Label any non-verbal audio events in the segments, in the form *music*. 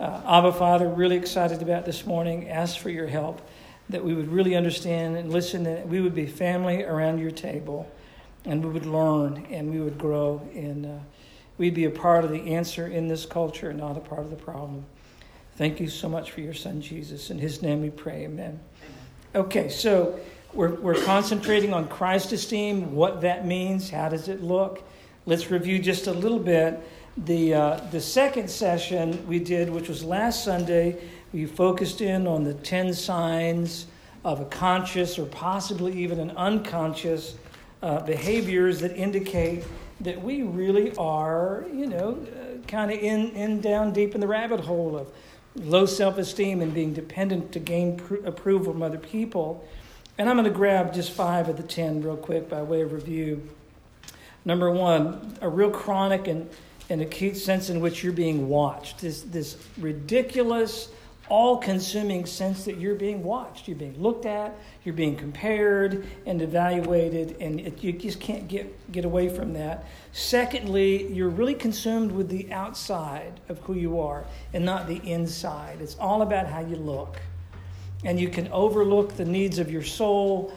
Uh, Abba Father, really excited about this morning. Ask for your help that we would really understand and listen, that we would be family around your table, and we would learn and we would grow, and uh, we'd be a part of the answer in this culture, not a part of the problem. Thank you so much for your son, Jesus. In his name we pray, amen. Okay, so we're, we're concentrating on Christ esteem, what that means, how does it look. Let's review just a little bit. The, uh, the second session we did, which was last Sunday, we focused in on the 10 signs of a conscious or possibly even an unconscious uh, behaviors that indicate that we really are, you know, uh, kind of in, in down deep in the rabbit hole of low self esteem and being dependent to gain pr- approval from other people. And I'm going to grab just five of the 10 real quick by way of review. Number one, a real chronic and, and acute sense in which you're being watched. This, this ridiculous, all consuming sense that you're being watched. You're being looked at, you're being compared and evaluated, and it, you just can't get, get away from that. Secondly, you're really consumed with the outside of who you are and not the inside. It's all about how you look. And you can overlook the needs of your soul,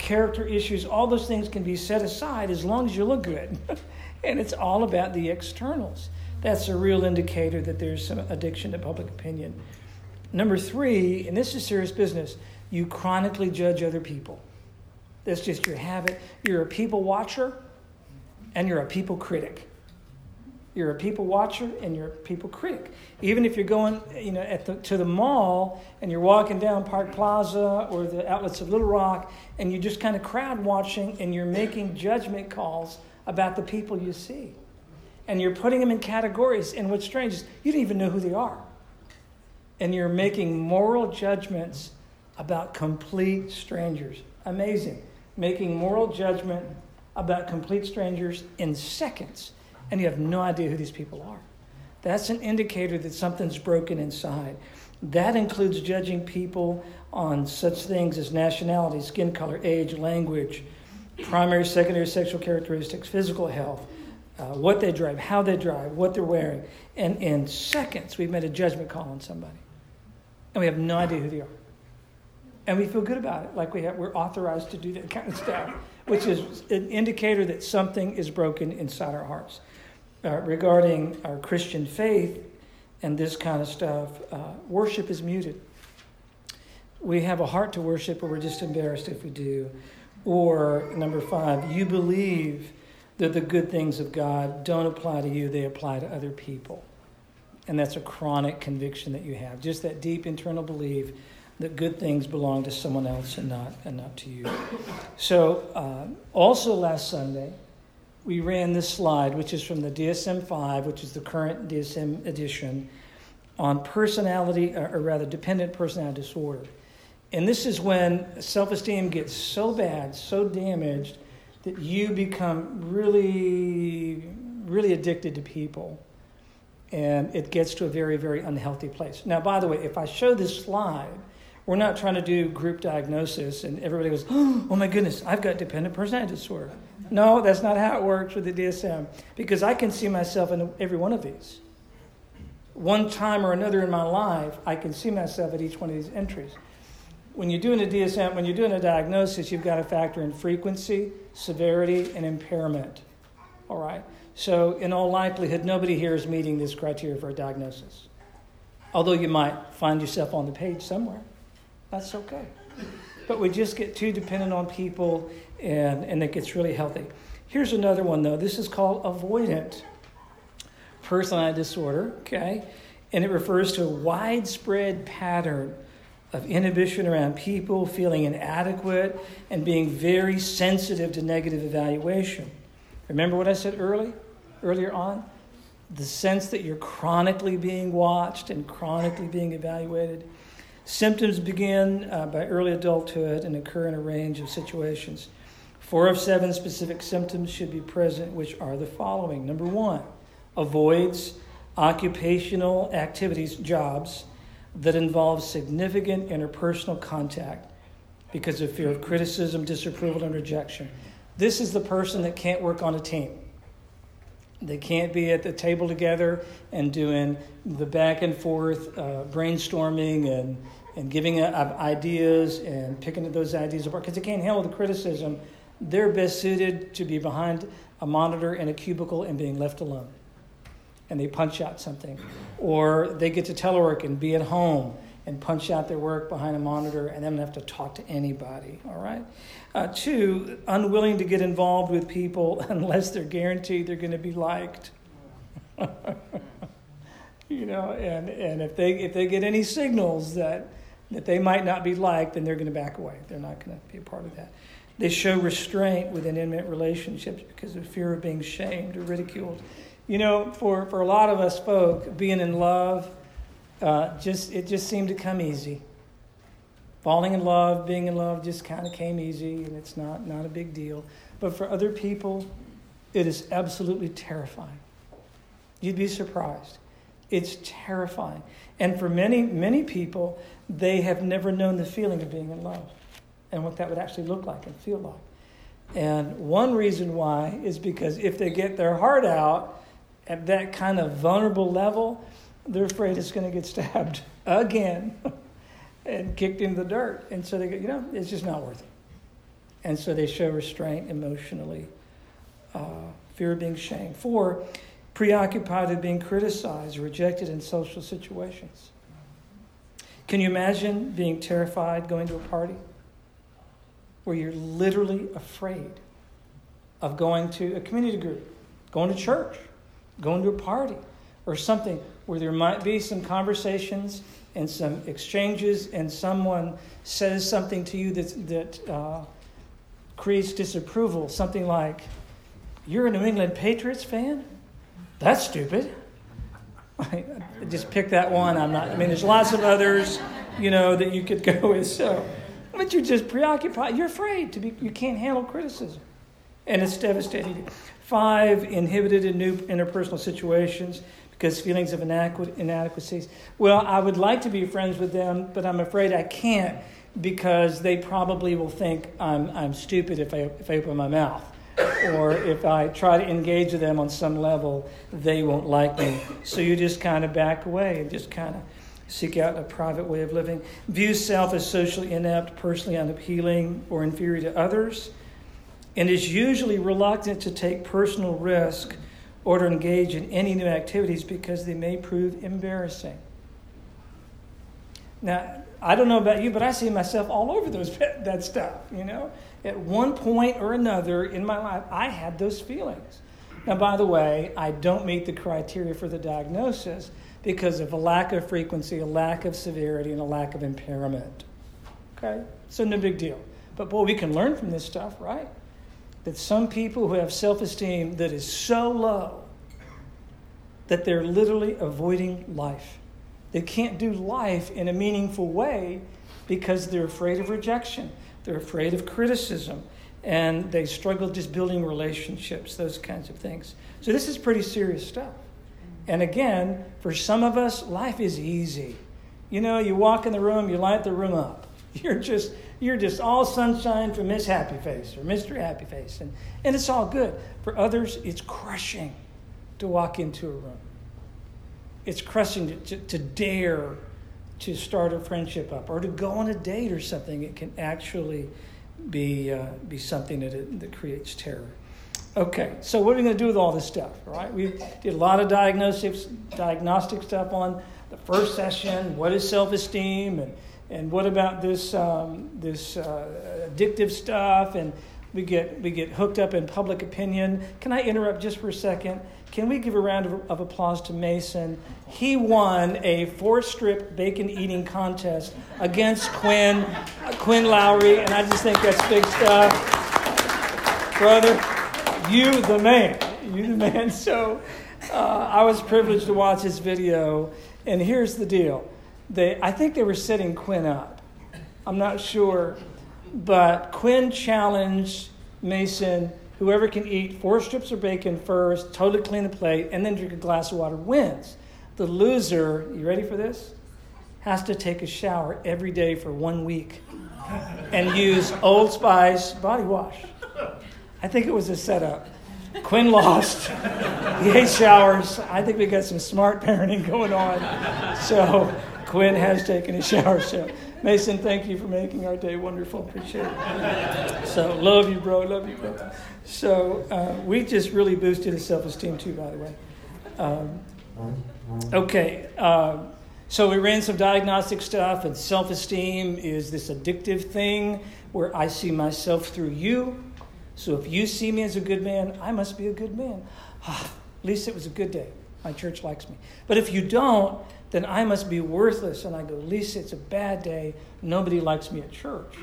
character issues, all those things can be set aside as long as you look good. *laughs* and it's all about the externals. That's a real indicator that there's some addiction to public opinion. Number three, and this is serious business, you chronically judge other people. That's just your habit. You're a people watcher and you're a people critic. You're a people watcher and you're a people critic. Even if you're going, you know, the, to the mall and you're walking down Park Plaza or the outlets of Little Rock and you're just kind of crowd watching and you're making judgment calls about the people you see and you're putting them in categories. And what's strange is you don't even know who they are. And you're making moral judgments about complete strangers. Amazing. Making moral judgment about complete strangers in seconds, and you have no idea who these people are. That's an indicator that something's broken inside. That includes judging people on such things as nationality, skin color, age, language, primary, secondary sexual characteristics, physical health, uh, what they drive, how they drive, what they're wearing. And in seconds, we've made a judgment call on somebody. And we have no idea who they are. And we feel good about it, like we have, we're authorized to do that kind of stuff, which is an indicator that something is broken inside our hearts. Uh, regarding our Christian faith and this kind of stuff, uh, worship is muted. We have a heart to worship, but we're just embarrassed if we do. Or, number five, you believe that the good things of God don't apply to you, they apply to other people. And that's a chronic conviction that you have. Just that deep internal belief that good things belong to someone else and not, and not to you. So, uh, also last Sunday, we ran this slide, which is from the DSM 5, which is the current DSM edition, on personality, or rather, dependent personality disorder. And this is when self esteem gets so bad, so damaged, that you become really, really addicted to people. And it gets to a very, very unhealthy place. Now, by the way, if I show this slide, we're not trying to do group diagnosis and everybody goes, oh my goodness, I've got dependent personality disorder. No, that's not how it works with the DSM because I can see myself in every one of these. One time or another in my life, I can see myself at each one of these entries when you're doing a DSM, when you're doing a diagnosis, you've got to factor in frequency, severity, and impairment. All right? So, in all likelihood, nobody here is meeting this criteria for a diagnosis. Although you might find yourself on the page somewhere. That's okay. But we just get too dependent on people, and, and it gets really healthy. Here's another one, though. This is called avoidant personality disorder, okay? And it refers to a widespread pattern of inhibition around people, feeling inadequate, and being very sensitive to negative evaluation. Remember what I said early, earlier on? The sense that you're chronically being watched and chronically being evaluated. Symptoms begin uh, by early adulthood and occur in a range of situations. Four of seven specific symptoms should be present, which are the following. Number one, avoids occupational activities, jobs, that involves significant interpersonal contact because of fear of criticism, disapproval, and rejection. This is the person that can't work on a team. They can't be at the table together and doing the back and forth uh, brainstorming and, and giving ideas and picking those ideas apart because they can't handle the criticism. They're best suited to be behind a monitor in a cubicle and being left alone. And they punch out something. Or they get to telework and be at home and punch out their work behind a monitor and then have to talk to anybody, all right? Uh, two, unwilling to get involved with people *laughs* unless they're guaranteed they're going to be liked. *laughs* you know, and, and if, they, if they get any signals that, that they might not be liked, then they're going to back away. They're not going to be a part of that. They show restraint within intimate relationships because of fear of being shamed or ridiculed. You know, for, for a lot of us folk, being in love, uh, just it just seemed to come easy falling in love, being in love just kind of came easy and it's not, not a big deal. But for other people, it is absolutely terrifying. You'd be surprised. It's terrifying. And for many, many people, they have never known the feeling of being in love and what that would actually look like and feel like. And one reason why is because if they get their heart out at that kind of vulnerable level, they're afraid it's going to get *laughs* stabbed again. and kicked in the dirt. And so they go, you know, it's just not worth it. And so they show restraint emotionally, uh, fear of being shamed. Four, preoccupied with being criticized, rejected in social situations. Can you imagine being terrified going to a party where you're literally afraid of going to a community group, going to church, going to a party, or something where there might be some conversations and some exchanges, and someone says something to you that, that uh, creates disapproval, something like, You're a New England Patriots fan? That's stupid. *laughs* I just pick that one. I'm not, I mean, there's lots of others, you know, that you could go *laughs* with. So, but you're just preoccupied. You're afraid to be, you can't handle criticism. And it's devastating. Five, inhibited in new interpersonal situations because feelings of inadequacies. Well, I would like to be friends with them, but I'm afraid I can't because they probably will think I'm, I'm stupid if I, if I open my mouth. Or if I try to engage with them on some level, they won't like me. So you just kind of back away and just kind of seek out a private way of living. View self as socially inept, personally unappealing, or inferior to others, and is usually reluctant to take personal risk or to engage in any new activities because they may prove embarrassing. Now, I don't know about you, but I see myself all over those *laughs* that stuff, you know. At one point or another in my life, I had those feelings. Now, by the way, I don't meet the criteria for the diagnosis because of a lack of frequency, a lack of severity, and a lack of impairment. Okay? So, no big deal. But boy, we can learn from this stuff, right? That some people who have self esteem that is so low that they're literally avoiding life. They can't do life in a meaningful way because they're afraid of rejection, they're afraid of criticism, and they struggle just building relationships, those kinds of things. So, this is pretty serious stuff. And again, for some of us, life is easy. You know, you walk in the room, you light the room up. *laughs* You're just you're just all sunshine for Miss Happy Face or Mr. Happy Face. And, and it's all good. For others, it's crushing to walk into a room. It's crushing to, to, to dare to start a friendship up or to go on a date or something. It can actually be, uh, be something that, that creates terror. Okay, so what are we going to do with all this stuff? Right? We did a lot of diagnostics, diagnostic stuff on the first session. What is self-esteem and and what about this um, this uh, addictive stuff? And we get we get hooked up in public opinion. Can i interrupt just for a second? Can we give a round of, of applause to mason? He won a four strip bacon eating contest against quinn quinn lowry and i just think that's big stuff. Brother you the man you the man. *laughs* So uh, i was privileged to watch this video and here's the deal they, I think they were setting Quinn up. I'm not sure. But Quinn challenged Mason whoever can eat four strips of bacon first, totally clean the plate, and then drink a glass of water wins. The loser, you ready for this? Has to take a shower every day for one week and use Old Spice body wash. I think it was a setup. Quinn lost. he hates showers. I think we got some smart parenting going on. So Quinn has taken a shower. So Mason, thank you for making our day wonderful. Appreciate it. So love you, bro. Love you, bro. So uh, we just really boosted his self-esteem too, by the way. Um, okay. Uh, so we ran some diagnostic stuff, and self-esteem is this addictive thing where I see myself through you. So if you see me as a good man, I must be a good man. at least it was a good day. My church likes me. But if you don't, then I must be worthless. And I go, Lisa, it's a bad day. Nobody likes me at church.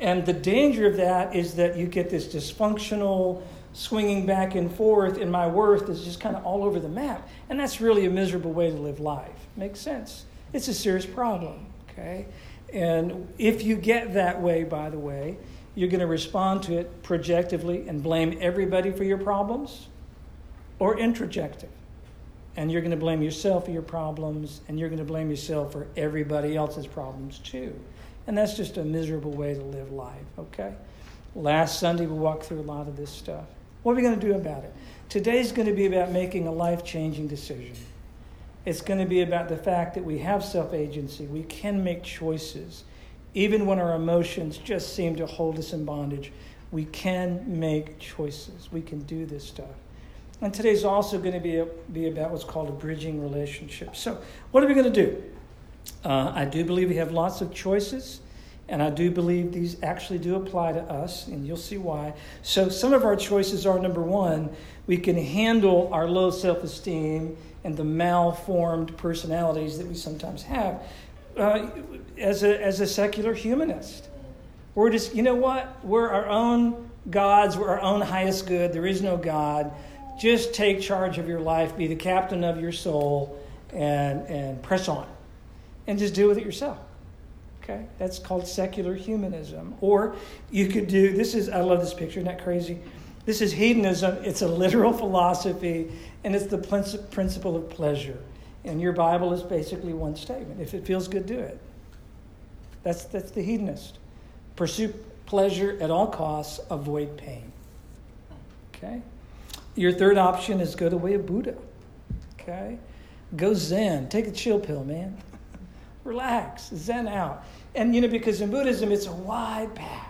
And the danger of that is that you get this dysfunctional swinging back and forth, and my worth is just kind of all over the map. And that's really a miserable way to live life. Makes sense? It's a serious problem, okay? And if you get that way, by the way, you're going to respond to it projectively and blame everybody for your problems or introjective. And you're going to blame yourself for your problems and you're going to blame yourself for everybody else's problems too. And that's just a miserable way to live life, okay? Last Sunday, we walked through a lot of this stuff. What are we going to do about it? Today's going to be about making a life changing decision. It's going to be about the fact that we have self agency. We can make choices. Even when our emotions just seem to hold us in bondage, we can make choices. We can do this stuff. And today's also going to be, a, be about what's called a bridging relationship. So, what are we going to do? Uh, I do believe we have lots of choices, and I do believe these actually do apply to us, and you'll see why. So, some of our choices are number one, we can handle our low self esteem and the malformed personalities that we sometimes have uh, as, a, as a secular humanist. We're just, you know what? We're our own gods, we're our own highest good. There is no God. Just take charge of your life, be the captain of your soul, and, and press on. And just deal with it yourself. Okay? That's called secular humanism. Or you could do this is, I love this picture, isn't that crazy? This is hedonism. It's a literal *laughs* philosophy, and it's the principle of pleasure. And your Bible is basically one statement. If it feels good, do it. That's, that's the hedonist. Pursue pleasure at all costs, avoid pain. Okay? Your third option is go the way of Buddha. Okay? Go Zen. Take a chill pill, man. Relax. Zen out. And, you know, because in Buddhism, it's a wide path.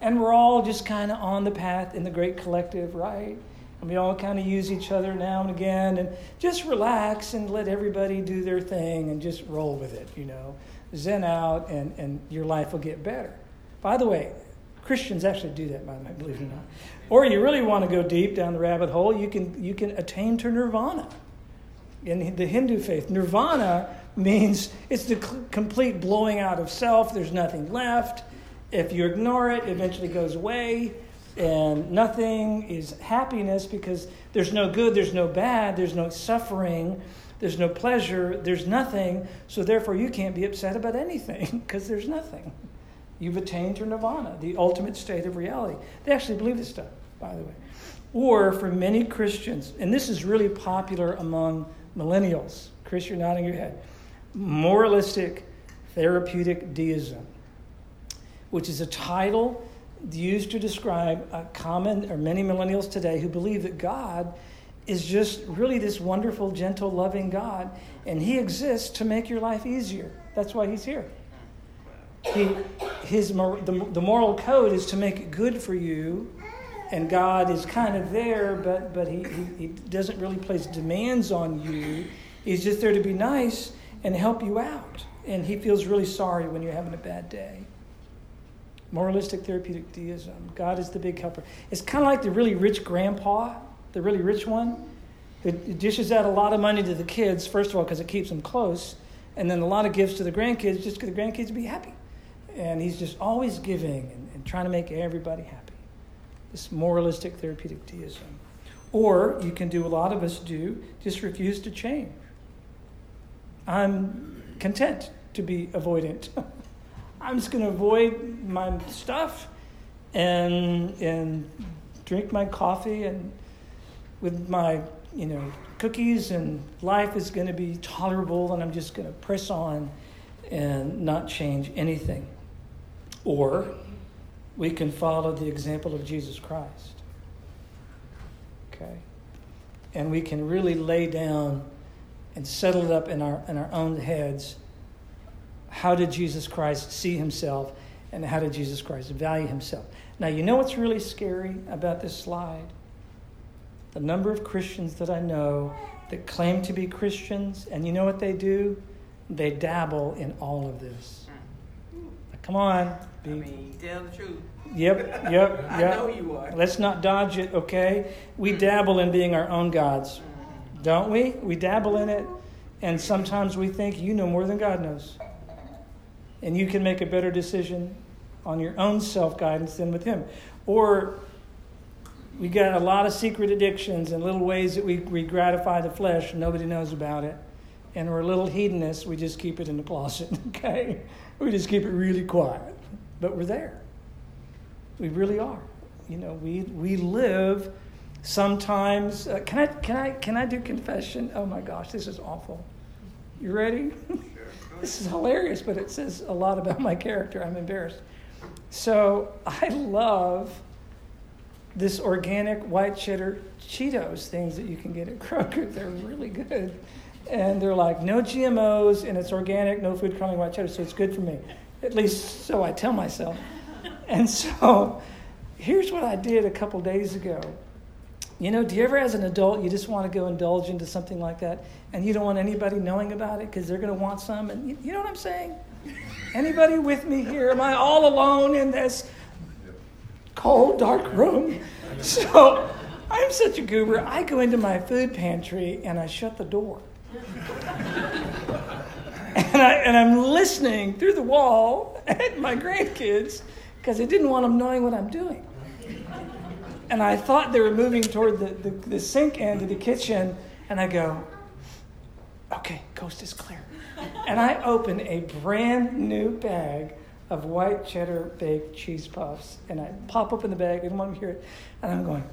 And we're all just kind of on the path in the great collective, right? And we all kind of use each other now and again and just relax and let everybody do their thing and just roll with it, you know. Zen out and, and your life will get better. By the way, Christians actually do that, by the way, believe it or not. Or you really want to go deep down the rabbit hole, you can, you can attain to nirvana. In the Hindu faith, nirvana means it's the complete blowing out of self, there's nothing left. If you ignore it, it eventually goes away and nothing is happiness because there's no good, there's no bad, there's no suffering, there's no pleasure, there's nothing. So therefore, you can't be upset about anything *laughs* because there's nothing. You've attained your nirvana, the ultimate state of reality. They actually believe this stuff, by the way. Or for many Christians, and this is really popular among millennials, Chris, you're nodding your head, moralistic therapeutic deism, which is a title used to describe a common or many millennials today who believe that God is just really this wonderful, gentle, loving God, and He exists to make your life easier. That's why He's here. He, his, the, the moral code is to make it good for you, and God is kind of there, but, but he, he, he doesn't really place demands on you. He's just there to be nice and help you out. And He feels really sorry when you're having a bad day moralistic therapeutic deism. God is the big helper. It's kind of like the really rich grandpa, the really rich one, who dishes out a lot of money to the kids, first of all, because it keeps them close, and then a lot of gifts to the grandkids just because the grandkids be happy. And he's just always giving and, and trying to make everybody happy. This moralistic therapeutic deism. Or you can do a lot of us do, just refuse to change. I'm content to be avoidant. *laughs* I'm just going to avoid my stuff and and drink my coffee and with my you know cookies and life is going to be tolerable and I'm just going to press on and not change anything. Or we can follow the example of Jesus Christ. okay? And we can really lay down and settle it up in our, in our own heads. How did Jesus Christ see himself, and how did Jesus Christ value himself? Now, you know what's really scary about this slide? The number of Christians that I know that claim to be Christians, and you know what they do? They dabble in all of this. Come on. Be, I mean, tell the truth. Yep, yep, *laughs* yep. I know you are. Let's not dodge it, okay? We mm-hmm. dabble in being our own gods, mm-hmm. don't we? We dabble in it, and sometimes we think you know more than God knows. And you can make a better decision on your own self guidance than with Him. Or we got a lot of secret addictions and little ways that we, we gratify the flesh, and nobody knows about it. And we're a little hedonists, we just keep it in the closet, *laughs* okay? We just keep it really quiet. But we're there. We really are. You know, we, we live sometimes. Uh, can, I, can, I, can I do confession? Oh my gosh, this is awful. You ready? *laughs* this is hilarious, but it says a lot about my character. I'm embarrassed. So I love this organic white cheddar Cheetos things that you can get at Kroger. They're really good. And they're like, no GMOs, and it's organic, no food coloring white cheddar, so it's good for me. At least so I tell myself. *laughs* And so here's what I did a couple days ago. You know, do you ever, as an adult, you just want to go indulge into something like that, and you don't want anybody knowing about it because they're going to want some? And you, you know what I'm saying? *laughs* Anybody with me here? Am I all alone in this cold, dark room? *laughs* So I'm such a goober. I go into my food pantry and I shut the door. And, I, and I'm listening through the wall at my grandkids because I didn't want them knowing what I'm doing. And I thought they were moving toward the, the, the sink end of the kitchen, and I go, okay, coast is clear. And I open a brand new bag of white cheddar baked cheese puffs, and I pop open the bag, I didn't want to hear it, and I'm going.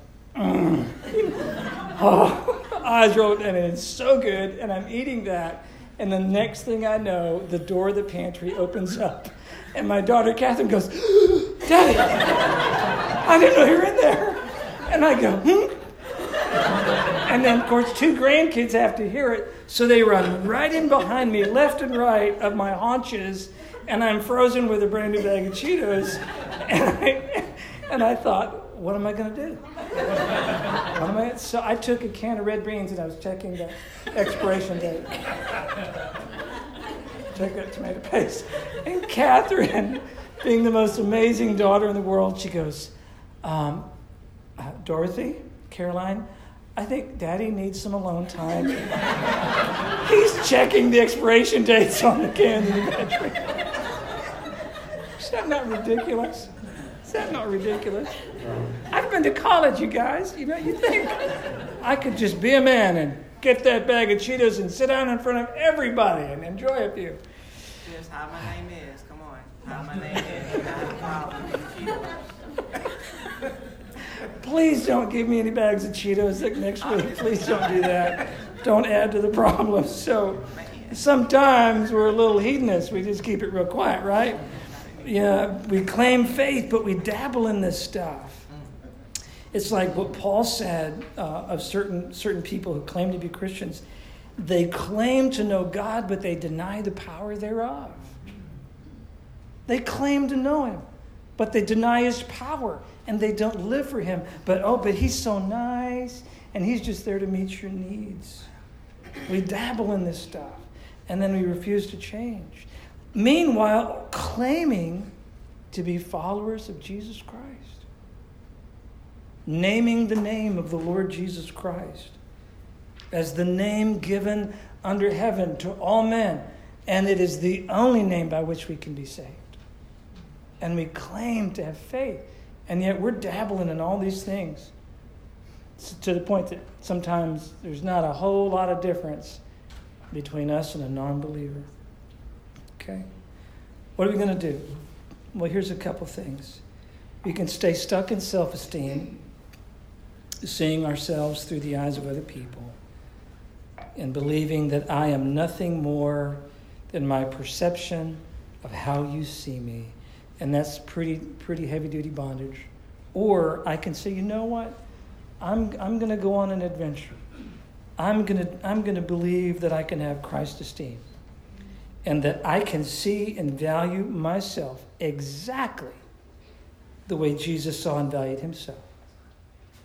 Oh, *laughs* eyes rolled, and it's so good, and I'm eating that, and the next thing I know, the door of the pantry opens up, and my daughter Catherine goes, *gasps* Daddy, I didn't know you were in there. And I go, hmm? And then, of course, two grandkids have to hear it, so they run right in behind me, left and right of my haunches, and I'm frozen with a brand new bag of Cheetos. *laughs* And I, and I thought, what am I going to do? What am I? So I took a can of red beans and I was checking the expiration date take that tomato paste. And Catherine, being the most amazing daughter in the world, she goes, um, uh, Dorothy, Caroline, I think Daddy needs some alone time. *laughs* He's checking the expiration dates on the can. *laughs* Isn't that ridiculous? Is that not ridiculous? I've been to college, you guys. You know, you think I could just be a man and get that bag of Cheetos and sit down in front of everybody and enjoy a few. Just how my name is. Come on. How my name is. You a problem Cheetos. Please don't give me any bags of Cheetos next week. Please don't do that. Don't add to the problem. So sometimes we're a little hedonists. We just keep it real quiet, right? Yeah, we claim faith, but we dabble in this stuff. It's like what Paul said uh, of certain, certain people who claim to be Christians. They claim to know God, but they deny the power thereof. They claim to know Him, but they deny His power and they don't live for Him. But oh, but He's so nice and He's just there to meet your needs. We dabble in this stuff and then we refuse to change. Meanwhile, claiming to be followers of Jesus Christ naming the name of the Lord Jesus Christ as the name given under heaven to all men, and it is the only name by which we can be saved. And we claim to have faith, and yet we're dabbling in all these things to the point that sometimes there's not a whole lot of difference between us and a non believer. Okay? What are we going to do? Well, here's a couple things. We can stay stuck in self esteem seeing ourselves through the eyes of other people and believing that I am nothing more than my perception of how you see me. And that's pretty, pretty heavy duty bondage. Or I can say, you know what? I'm, I'm going to go on an adventure. I'm going to I'm going to believe that I can have Christ esteem and that I can see and value myself exactly the way Jesus saw and valued himself.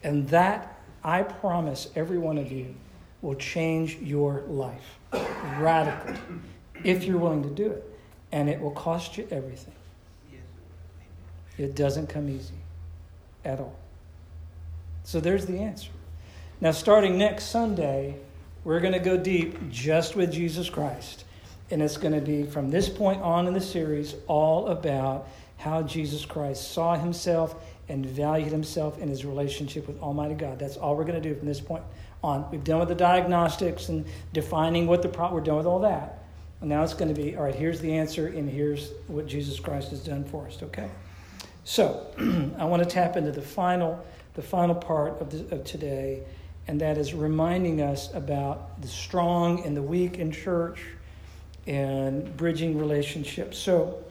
And that, I promise every one of you, will change your life radically if you're willing to do it. And it will cost you everything. It doesn't come easy at all. So there's the answer. Now, starting next Sunday, we're going to go deep just with Jesus Christ. And it's going to be from this point on in the series all about how Jesus Christ saw himself and valued himself in his relationship with Almighty God. That's all we're going to do from this point on. We've done with the diagnostics and defining what the problem, we're done with all that. And now it's going to be, all right, here's the answer, and here's what Jesus Christ has done for us, okay? So, *clears throat* I want to tap into the final, the final part of, the, of today, and that is reminding us about the strong and the weak in church and bridging relationships. So,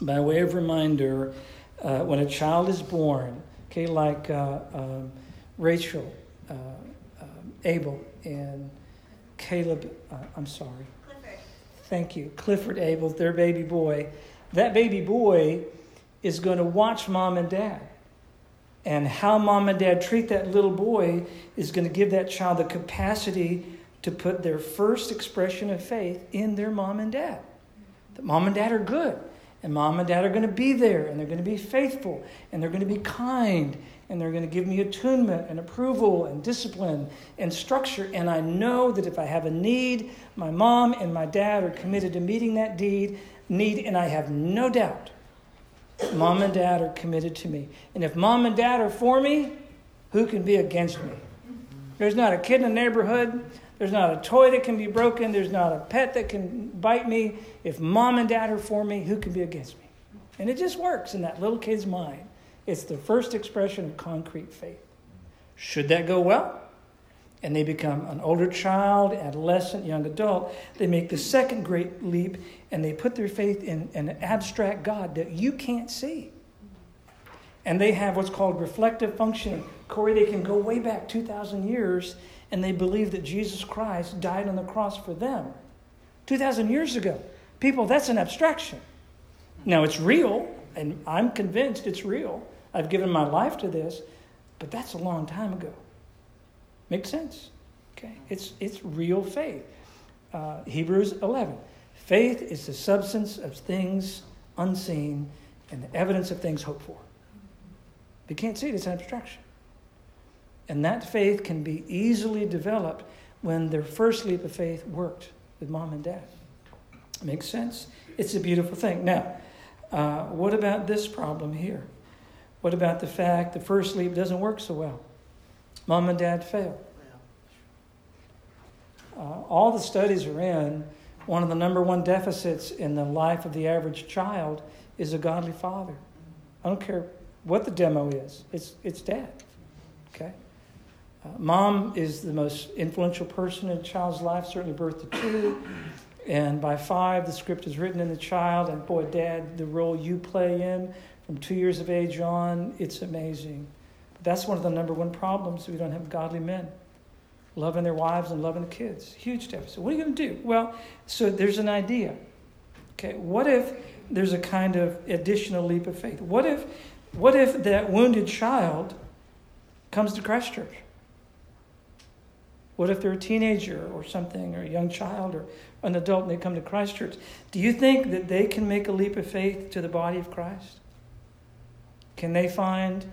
by way of reminder, uh, when a child is born, okay, like uh, um, Rachel, uh, um, Abel, and Caleb, uh, I'm sorry. Clifford. Thank you. Clifford Abel, their baby boy. That baby boy is going to watch mom and dad. And how mom and dad treat that little boy is going to give that child the capacity to put their first expression of faith in their mom and dad. That mom and dad are good and mom and dad are going to be there, and they're going to be faithful, and they're going to be kind, and they're going to give me attunement and approval and discipline and structure. And I know that if I have a need, my mom and my dad are committed to meeting that deed, need, and I have no doubt mom and dad are committed to me. And if mom and dad are for me, who can be against me? There's not a kid in the neighborhood there's not a toy that can be broken. There's not a pet that can bite me. If mom and dad are for me, who can be against me? And it just works in that little kid's mind. It's the first expression of concrete faith. Should that go well, and they become an older child, adolescent, young adult, they make the second great leap and they put their faith in an abstract God that you can't see. And they have what's called reflective functioning. Corey, they can go way back 2,000 years and they believe that Jesus Christ died on the cross for them 2,000 years ago. People, that's an abstraction. Now, it's real, and I'm convinced it's real. I've given my life to this, but that's a long time ago. Makes sense? Okay? It's, it's real faith. Uh, Hebrews 11. Faith is the substance of things unseen and the evidence of things hoped for. If you can't see it, it's an abstraction. And that faith can be easily developed when their first leap of faith worked with mom and dad. Makes sense? It's a beautiful thing. Now, uh, what about this problem here? What about the fact the first leap doesn't work so well? Mom and dad fail. Uh, all the studies are in. One of the number one deficits in the life of the average child is a godly father. I don't care what the demo is, it's, it's dad. Okay? Uh, mom is the most influential person in a child's life, certainly birth to two. And by five, the script is written in the child. And boy, dad, the role you play in from two years of age on, it's amazing. But that's one of the number one problems we don't have godly men loving their wives and loving the kids. Huge deficit. What are you going to do? Well, so there's an idea. Okay, what if there's a kind of additional leap of faith? What if, what if that wounded child comes to Christ Church? What if they're a teenager or something, or a young child or an adult and they come to Christ Church? Do you think that they can make a leap of faith to the body of Christ? Can they find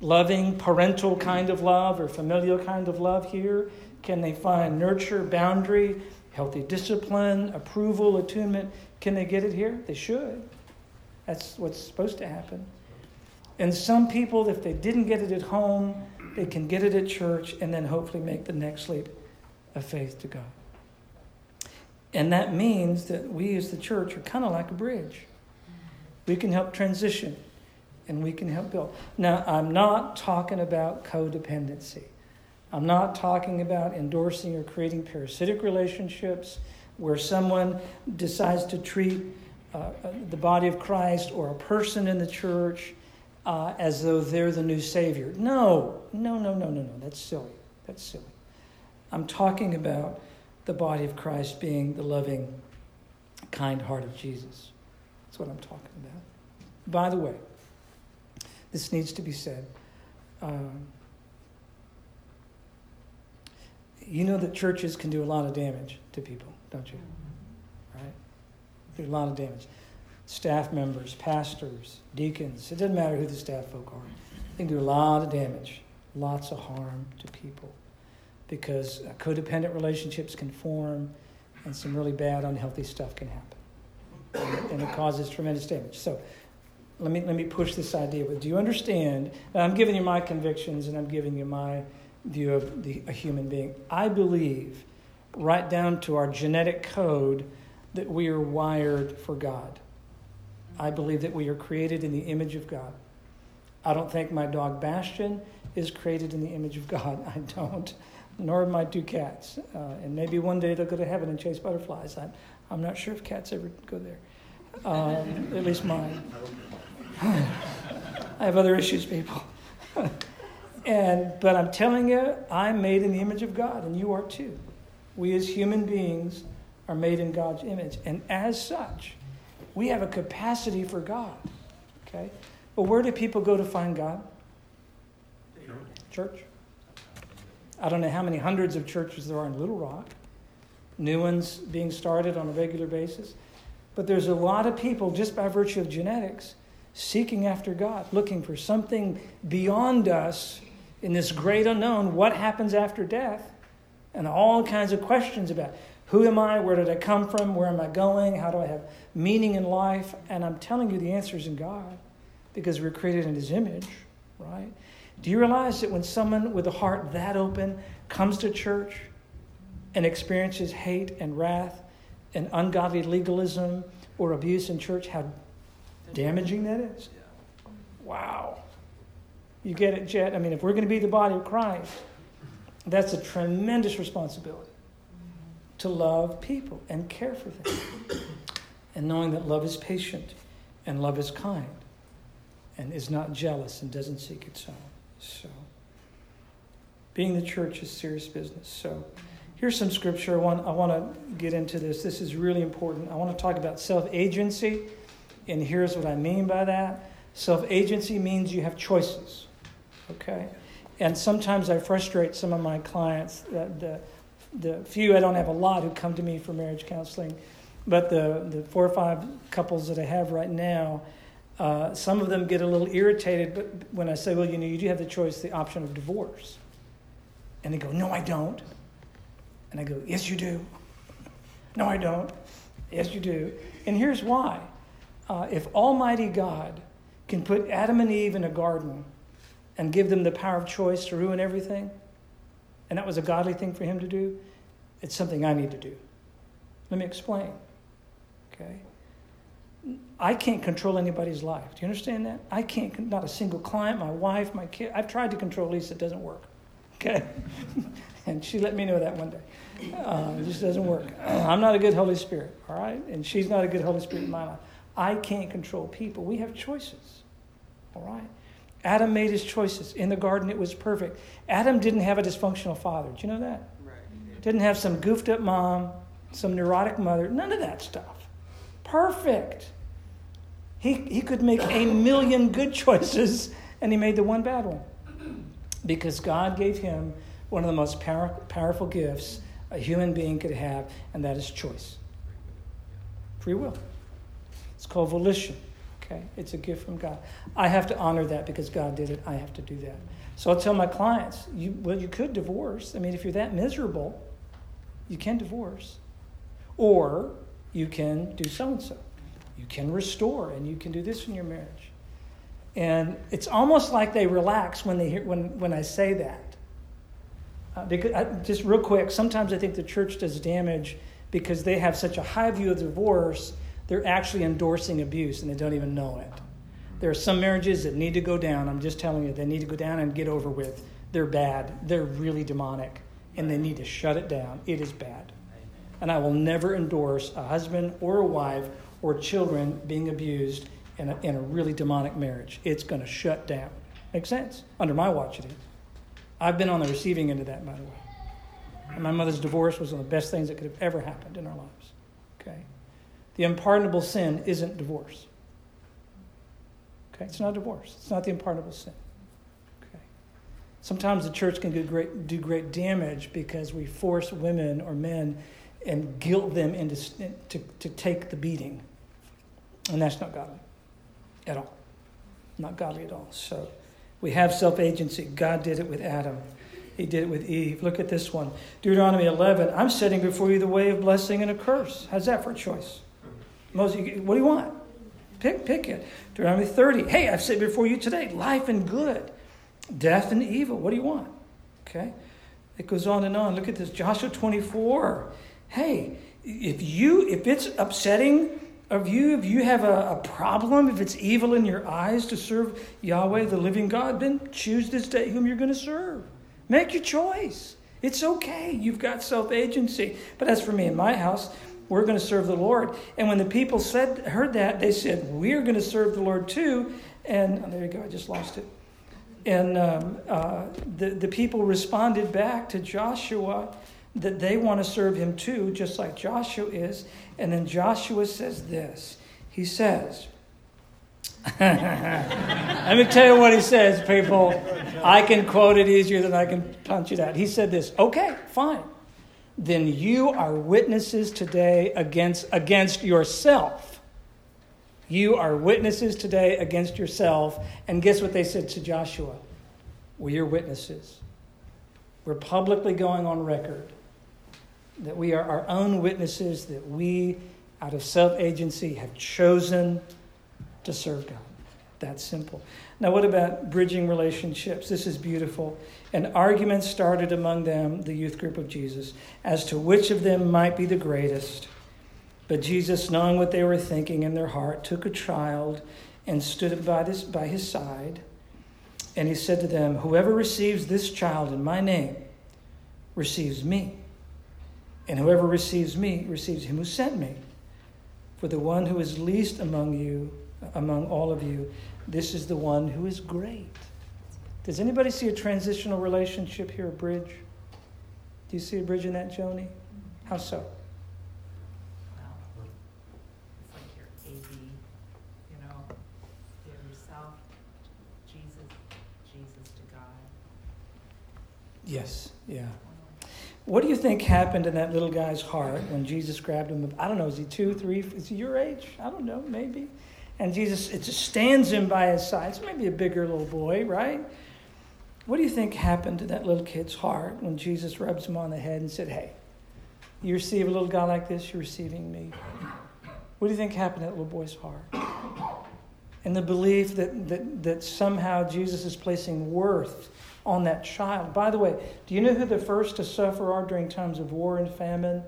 loving, parental kind of love or familial kind of love here? Can they find nurture, boundary, healthy discipline, approval, attunement? Can they get it here? They should. That's what's supposed to happen. And some people, if they didn't get it at home, they can get it at church and then hopefully make the next leap of faith to God. And that means that we as the church are kind of like a bridge. We can help transition and we can help build. Now, I'm not talking about codependency. I'm not talking about endorsing or creating parasitic relationships where someone decides to treat uh, uh the body of Christ or a person in the church uh, as though they're the new Savior. No, no, no, no, no, no. That's silly. That's silly. I'm talking about the body of Christ being the loving, kind heart of Jesus. That's what I'm talking about. By the way, this needs to be said. Um, you know that churches can do a lot of damage to people, don't you? Right? Do a lot of damage. Staff members, pastors, deacons, it doesn't matter who the staff folk are. They can do a lot of damage, lots of harm to people because codependent relationships can form and some really bad, unhealthy stuff can happen. And it causes tremendous damage. So let me, let me push this idea with do you understand? I'm giving you my convictions and I'm giving you my view of the, a human being. I believe, right down to our genetic code, that we are wired for God. I believe that we are created in the image of God. I don't think my dog Bastion is created in the image of God. *laughs* I don't. Nor my two cats. Uh, and maybe one day they'll go to heaven and chase butterflies. I'm, I'm not sure if cats ever go there. Um, at least mine. *laughs* I have other issues, people. *laughs* and but I'm telling you, I'm made in the image of God, and you are too. We as human beings are made in God's image, and as such, we have a capacity for God. Okay, but where do people go to find God? Church. I don't know how many hundreds of churches there are in Little Rock. New ones being started on a regular basis. But there's a lot of people, just by virtue of genetics, seeking after God, looking for something beyond us in this great unknown what happens after death, and all kinds of questions about who am I, where did I come from, where am I going, how do I have meaning in life. And I'm telling you the answer is in God because we're created in His image, right? Do you realize that when someone with a heart that open comes to church and experiences hate and wrath and ungodly legalism or abuse in church, how damaging that is? Wow. You get it, Jet? I mean, if we're going to be the body of Christ, that's a tremendous responsibility to love people and care for them. *coughs* and knowing that love is patient and love is kind and is not jealous and doesn't seek its own. So, being the church is serious business. So, here's some scripture. I want, I want to get into this. This is really important. I want to talk about self agency, and here's what I mean by that self agency means you have choices. Okay? And sometimes I frustrate some of my clients, that, the, the few, I don't have a lot who come to me for marriage counseling, but the, the four or five couples that I have right now uh, some of them get a little irritated but when I say, well, you know, you do have the choice, the option of divorce. And they go, no, I don't. And I go, yes, you do. no, I don't. Yes, you do. And here's why. Uh, if Almighty God can put Adam and Eve in a garden and give them the power of choice to ruin everything, and that was a godly thing for him to do, it's something I need to do. Let me explain. Okay? I can't control anybody's life. Do you understand that? I can't, not a single client, my wife, my kid. I've tried to control Lisa, it doesn't work. Okay? *laughs* and she let me know that one day. Uh, it just doesn't work. *clears throat* I'm not a good Holy Spirit, all right? And she's not a good Holy Spirit in my life. I can't control people. We have choices, all right? Adam made his choices. In the garden, it was perfect. Adam didn't have a dysfunctional father. Do you know that? Right. Didn't have some goofed up mom, some neurotic mother, none of that stuff perfect. He, he could make a million good choices, and he made the one bad one. Because God gave him one of the most power, powerful gifts a human being could have, and that is choice. Free will. It's called volition. Okay? It's a gift from God. I have to honor that because God did it. I have to do that. So I'll tell my clients, you, well, you could divorce. I mean, if you're that miserable, you can divorce. Or you can do so and so. You can restore, and you can do this in your marriage. And it's almost like they relax when they hear when when I say that. Uh, because I, just real quick, sometimes I think the church does damage because they have such a high view of divorce. They're actually endorsing abuse, and they don't even know it. There are some marriages that need to go down. I'm just telling you, they need to go down and get over with. They're bad. They're really demonic, and they need to shut it down. It is bad and I will never endorse a husband or a wife or children being abused in a, in a really demonic marriage. It's going to shut down. Makes sense? Under my watch, it is. I've been on the receiving end of that, by the way. And my mother's divorce was one of the best things that could have ever happened in our lives. Okay? The unpardonable sin isn't divorce. Okay? It's not divorce. It's not the unpardonable sin. Okay? Sometimes the church can do great, do great damage because we force women or men and guilt them into to, to take the beating. And that's not godly at all. Not godly at all. So we have self agency. God did it with Adam. He did it with Eve. Look at this one. Deuteronomy 11. I'm setting before you the way of blessing and a curse. How's that for a choice? Moses, what do you want? Pick, pick it. Deuteronomy 30. Hey, I've set before you today life and good, death and evil. What do you want? Okay. It goes on and on. Look at this. Joshua 24. Hey, if you if it's upsetting of you, if you have a, a, problem, if it's evil in your eyes to serve Yahweh, the living God, then choose this day whom you're going to serve. Make your choice. It's okay. You've got self agency. But as for me and my house, we're going to serve the Lord. And when the people said heard that, they said, We're going to serve the Lord too. And oh, there you go, I just lost it. And um, uh, the, the people responded back to Joshua that they want to serve him too, just like Joshua is. And then Joshua says this He says, *laughs* Let me tell you what he says, people. I can quote it easier than I can punch it out. He said this Okay, fine. Then you are witnesses today against, against yourself. You are witnesses today against yourself. And guess what they said to Joshua? We're witnesses. We're publicly going on record that we are our own witnesses, that we, out of self agency, have chosen to serve God. That's simple. Now, what about bridging relationships? This is beautiful. An argument started among them, the youth group of Jesus, as to which of them might be the greatest. But Jesus, knowing what they were thinking in their heart, took a child and stood by, this, by his side. And he said to them, Whoever receives this child in my name receives me. And whoever receives me receives him who sent me. For the one who is least among you, among all of you, this is the one who is great. Does anybody see a transitional relationship here, a bridge? Do you see a bridge in that, Joni? How so? Well, it's like your AB, you know, yourself, Jesus, Jesus to God. Yes, yeah. What do you think happened in that little guy's heart when Jesus grabbed him? I don't know, is he two, three? Is he your age? I don't know, maybe. And Jesus, it just stands him by his side. It's maybe a bigger little boy, right? What do you think happened to that little kid's heart when Jesus rubs him on the head and said, Hey, you receive a little guy like this, you're receiving me? What do you think happened to that little boy's heart? And the belief that, that, that somehow Jesus is placing worth on that child. By the way, do you know who the first to suffer are during times of war and famine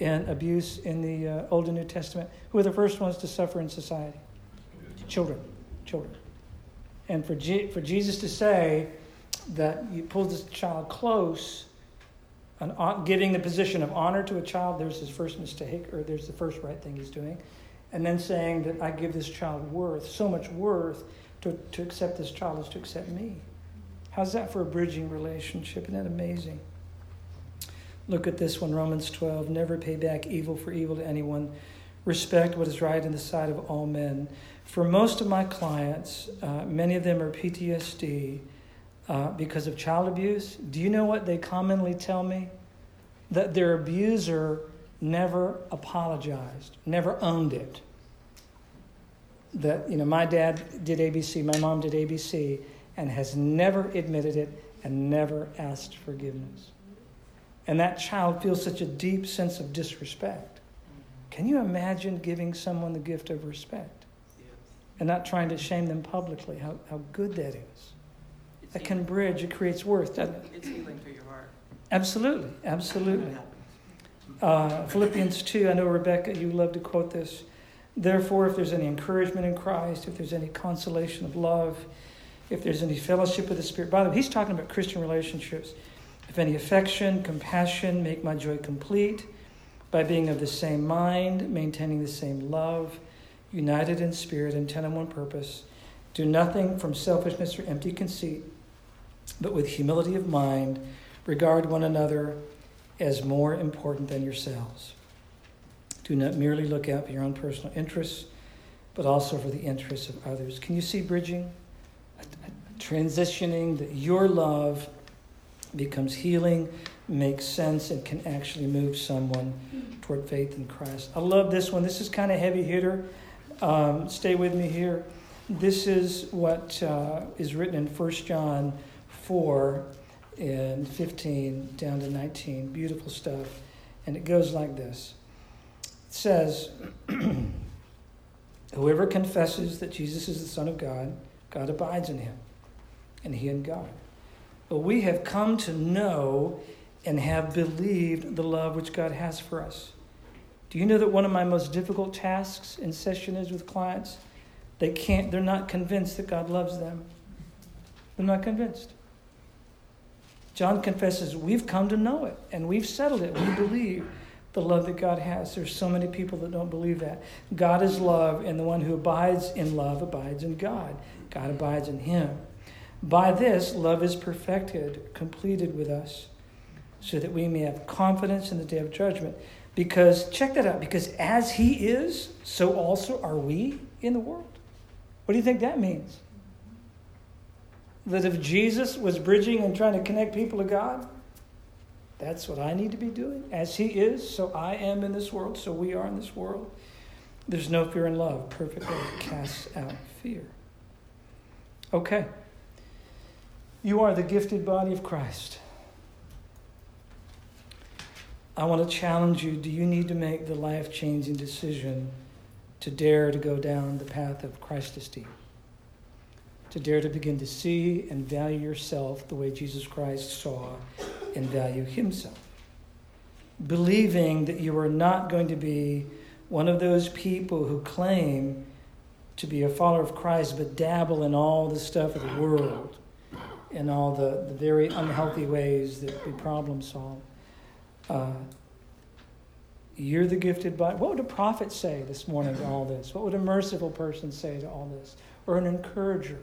and abuse in the uh, Old and New Testament? Who are the first ones to suffer in society? Children. Children. And for, G- for Jesus to say that you pull this child close, and giving the position of honor to a child, there's his first mistake, or there's the first right thing he's doing. And then saying that I give this child worth, so much worth, to, to accept this child is to accept me. How's that for a bridging relationship? Isn't that amazing? Look at this one, Romans 12. Never pay back evil for evil to anyone. Respect what is right in the sight of all men. For most of my clients, uh, many of them are PTSD uh, because of child abuse. Do you know what they commonly tell me? That their abuser never apologized, never owned it. That, you know, my dad did ABC, my mom did ABC and has never admitted it and never asked forgiveness. And that child feels such a deep sense of disrespect. Can you imagine giving someone the gift of respect and not trying to shame them publicly? How, how good that is. It's that can bridge, it creates worth, doesn't it? It's healing for your heart. Absolutely, absolutely. Uh, Philippians 2, I know, Rebecca, you love to quote this. Therefore, if there's any encouragement in Christ, if there's any consolation of love, if there's any fellowship with the Spirit. By the way, he's talking about Christian relationships. If any affection, compassion, make my joy complete by being of the same mind, maintaining the same love. united in spirit, intent on one purpose. Do nothing from selfishness or empty conceit, but with humility of mind, regard one another as more important than yourselves. Do not merely look out for your own personal interests, but also for the interests of others. Can you see bridging? Transitioning that your love becomes healing, makes sense, and can actually move someone toward faith in Christ. I love this one. This is kind of heavy hitter. Um, stay with me here. This is what uh, is written in 1 John 4 and 15 down to 19. Beautiful stuff. And it goes like this It says, *clears throat* Whoever confesses that Jesus is the Son of God, God abides in him, and he in God. But we have come to know and have believed the love which God has for us. Do you know that one of my most difficult tasks in session is with clients? They can't, they're not convinced that God loves them. They're not convinced. John confesses, we've come to know it and we've settled it. We believe the love that God has. There's so many people that don't believe that. God is love, and the one who abides in love abides in God. God abides in him. By this, love is perfected, completed with us, so that we may have confidence in the day of judgment. Because, check that out, because as he is, so also are we in the world. What do you think that means? That if Jesus was bridging and trying to connect people to God, that's what I need to be doing. As He is, so I am in this world, so we are in this world. There's no fear in love. Perfect love casts out fear. Okay. You are the gifted body of Christ. I want to challenge you do you need to make the life changing decision to dare to go down the path of Christ esteem? To dare to begin to see and value yourself the way Jesus Christ saw and value himself. Believing that you are not going to be one of those people who claim to be a follower of Christ but dabble in all the stuff of the world and all the, the very unhealthy ways that we problem solve. Uh, you're the gifted body. What would a prophet say this morning to all this? What would a merciful person say to all this? Or an encourager?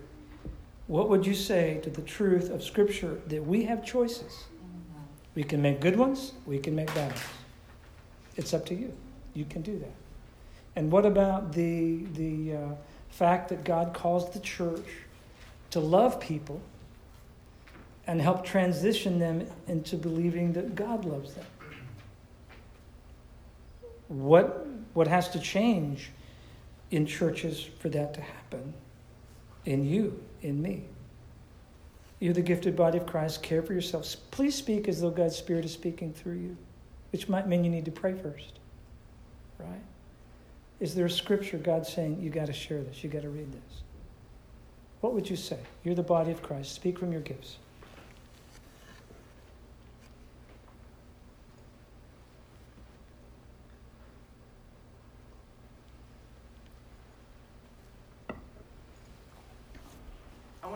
What would you say to the truth of Scripture that we have choices? We can make good ones, we can make bad ones. It's up to you. You can do that. And what about the, the uh, fact that God calls the church to love people and help transition them into believing that God loves them? What, what has to change in churches for that to happen? In you, in me. You're the gifted body of Christ. Care for yourselves. Please speak as though God's Spirit is speaking through you, which might mean you need to pray first. Right? Is there a scripture God saying, you got to share this, you got to read this? What would you say? You're the body of Christ. Speak from your gifts.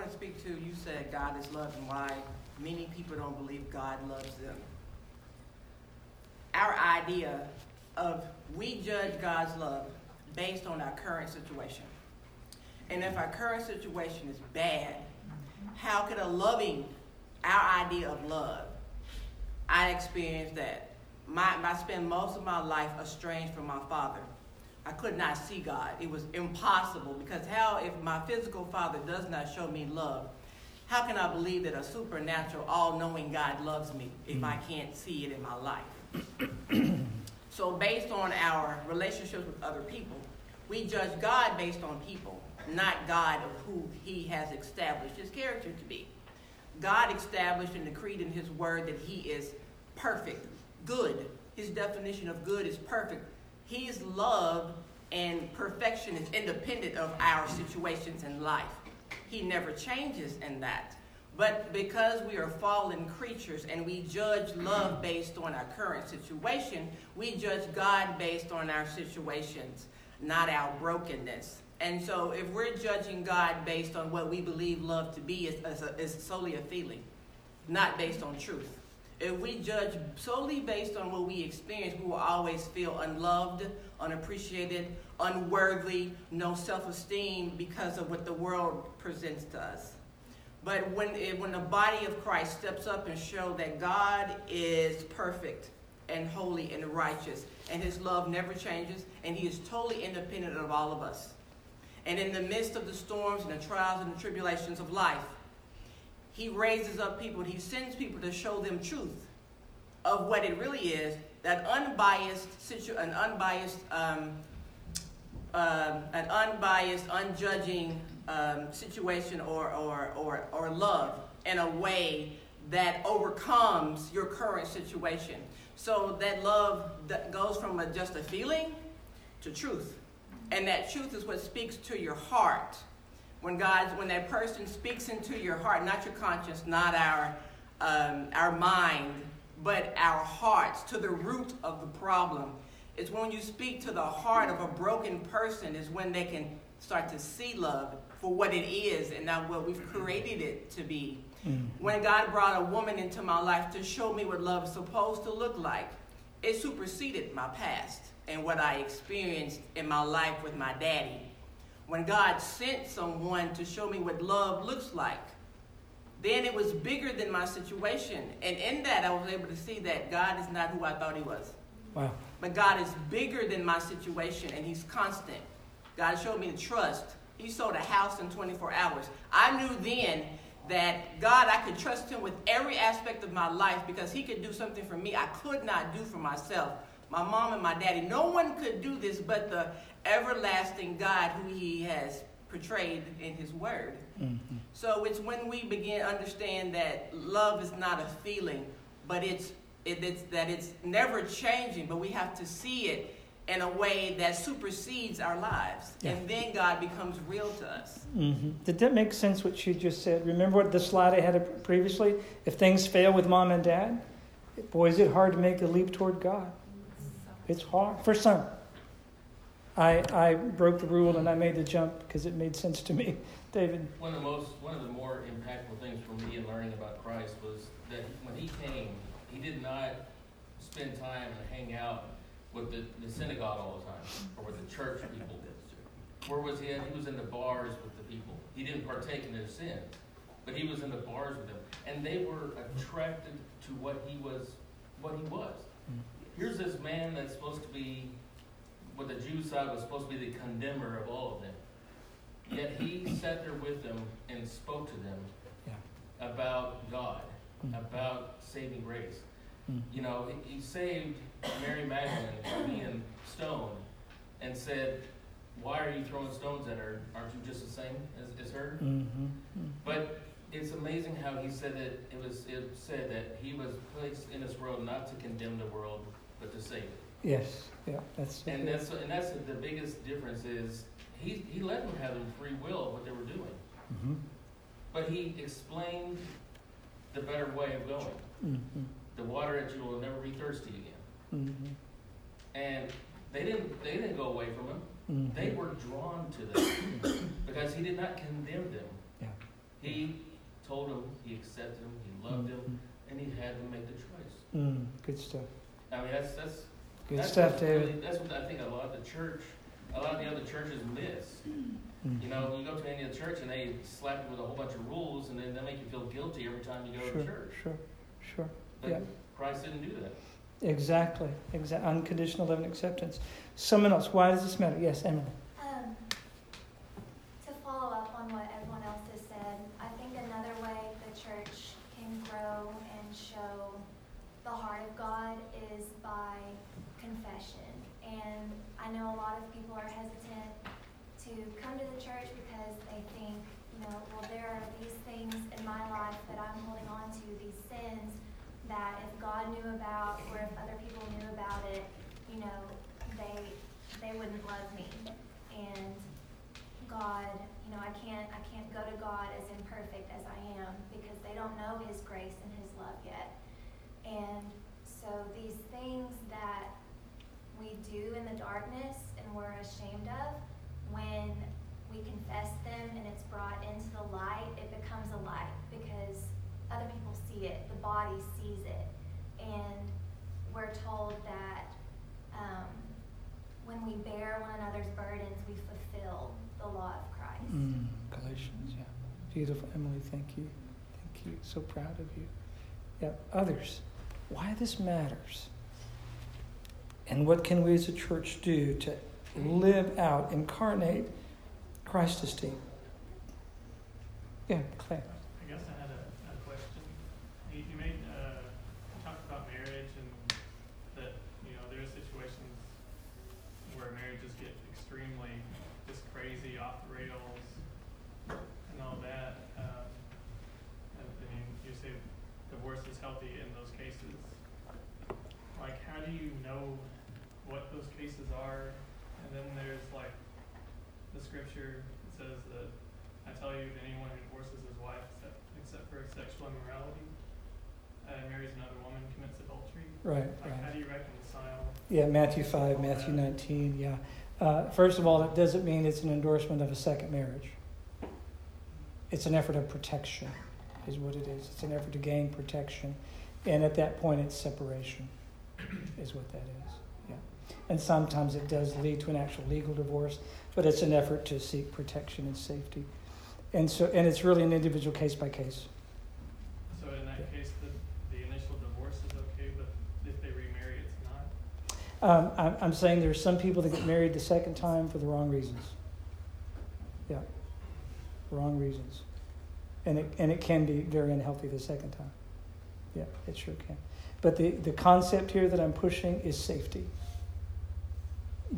to speak to, you said God is love and why many people don't believe God loves them. Our idea of we judge God's love based on our current situation. And if our current situation is bad, how could a loving, our idea of love, I experienced that. My, I spent most of my life estranged from my father. I could not see God. It was impossible because how, if my physical father does not show me love, how can I believe that a supernatural, all knowing God loves me if I mm. can't see it in my life? *clears throat* so, based on our relationships with other people, we judge God based on people, not God of who He has established His character to be. God established and decreed in His word that He is perfect, good. His definition of good is perfect his love and perfection is independent of our situations in life. He never changes in that. But because we are fallen creatures and we judge love based on our current situation, we judge God based on our situations, not our brokenness. And so if we're judging God based on what we believe love to be, it's, solely a feeling, not based on truth. If we judge solely based on what we experience, we will always feel unloved, unappreciated, unworthy, no self esteem because of what the world presents to us. But when, it, when the body of Christ steps up and show that God is perfect and holy and righteous, and his love never changes, and he is totally independent of all of us. And in the midst of the storms and the trials and the tribulations of life, he raises up people, he sends people to show them truth of what it really is that unbiased situ- an unbiased um, um, an unbiased unjudging um, situation or, or, or, or love in a way that overcomes your current situation so that love that goes from a, just a feeling to truth and that truth is what speaks to your heart when god when that person speaks into your heart not your conscience not our um, our mind but our hearts to the root of the problem. It's when you speak to the heart of a broken person is when they can start to see love for what it is and not what we've created it to be. Mm. When God brought a woman into my life to show me what love is supposed to look like, it superseded my past and what I experienced in my life with my daddy. When God sent someone to show me what love looks like, then it was bigger than my situation. And in that, I was able to see that God is not who I thought He was. Wow. But God is bigger than my situation, and He's constant. God showed me to trust. He sold a house in 24 hours. I knew then that God, I could trust Him with every aspect of my life because He could do something for me I could not do for myself. My mom and my daddy, no one could do this but the everlasting God who He has portrayed in His Word. Mm-hmm. So it's when we begin to understand that love is not a feeling, but it's, it, it's that it's never changing, but we have to see it in a way that supersedes our lives. Yeah. And then God becomes real to us. Mm-hmm. Did that make sense what you just said? Remember what the slide I had previously? If things fail with mom and dad, boy, is it hard to make a leap toward God. It's hard. For some. I, I broke the rule and I made the jump because it made sense to me. *laughs* David. One of the most, one of the more impactful things for me in learning about Christ was that when he came, he did not spend time and hang out with the, the synagogue all the time or with the church people. Where was he at? He was in the bars with the people. He didn't partake in their sins, but he was in the bars with them, and they were attracted to what he was, what he was. Here's this man that's supposed to be, what the Jews side was supposed to be the condemner of all of them Yet he sat there with them and spoke to them yeah. about God. About saving grace. Mm. You know, he, he saved Mary Magdalene from being stoned and said, Why are you throwing stones at her? Aren't you just the same as, as her? Mm-hmm. Mm-hmm. But it's amazing how he said that it was it said that he was placed in this world not to condemn the world, but to save it. Yes, yeah, that's and that's and that's the biggest difference is he, he let them have their free will of what they were doing. Mm-hmm. But he explained the better way of going. Mm-hmm. The water that you will never be thirsty again. Mm-hmm. And they didn't they didn't go away from him. Mm-hmm. They were drawn to them *coughs* because he did not condemn them. Yeah. He told them he accepted them, he loved them, mm-hmm. and he had them make the choice. Mm, good stuff. I mean that's that's good that's stuff, David. Really, that's what I think a lot of the church a lot of the other churches miss. Mm-hmm. You know, you go to any other church and they slap you with a whole bunch of rules, and then they make you feel guilty every time you go sure, to church. Sure, sure. But yeah. Christ didn't do that. Exactly. Exactly. Unconditional love and acceptance. Someone else. Why does this matter? Yes, Emily. Um, to follow up on what everyone else has said, I think another way the church can grow and show the heart of God is by confession. And I know a lot of people are hesitant to come to the church because they think, you know, well, there are these things in my life that I'm holding on to, these sins that if God knew about or if other people knew about it, you know, they they wouldn't love me. And God, you know, I can't I can't go to God as imperfect as I am because they don't know his grace and his love yet. And so these things that we do in the darkness and we're ashamed of, when we confess them and it's brought into the light, it becomes a light because other people see it, the body sees it. And we're told that um, when we bear one another's burdens, we fulfill the law of Christ. Mm, Galatians, yeah. Beautiful, Emily. Thank you. Thank you. So proud of you. Yeah. Others, why this matters, and what can we as a church do to live out, incarnate Christ's esteem? Yeah, Claire. I guess I had a, a question. You, you made, uh, you talked about marriage and that, you know, there are situations where marriages get extremely just crazy, off the rails, and all that. Um, and, I mean, you say divorce is healthy in those cases. Like, how do you know what those cases are? And then there's like the scripture that says that I tell you, that anyone who divorces his wife except, except for sexual immorality, uh, marries another woman, commits adultery. Right, Like, how do you reconcile? Yeah, Matthew 5, Matthew 19, yeah. Uh, first of all, it doesn't mean it's an endorsement of a second marriage. It's an effort of protection, is what it is. It's an effort to gain protection. And at that point, it's separation, is what that is. Yeah. And sometimes it does lead to an actual legal divorce, but it's an effort to seek protection and safety. And so, and it's really an individual case by case. So in that case, the, the initial divorce is okay, but if they remarry, it's not? Um, I'm, I'm saying there's some people that get married the second time for the wrong reasons. Yeah, wrong reasons, and it and it can be very unhealthy the second time. Yeah, it sure can. But the the concept here that I'm pushing is safety.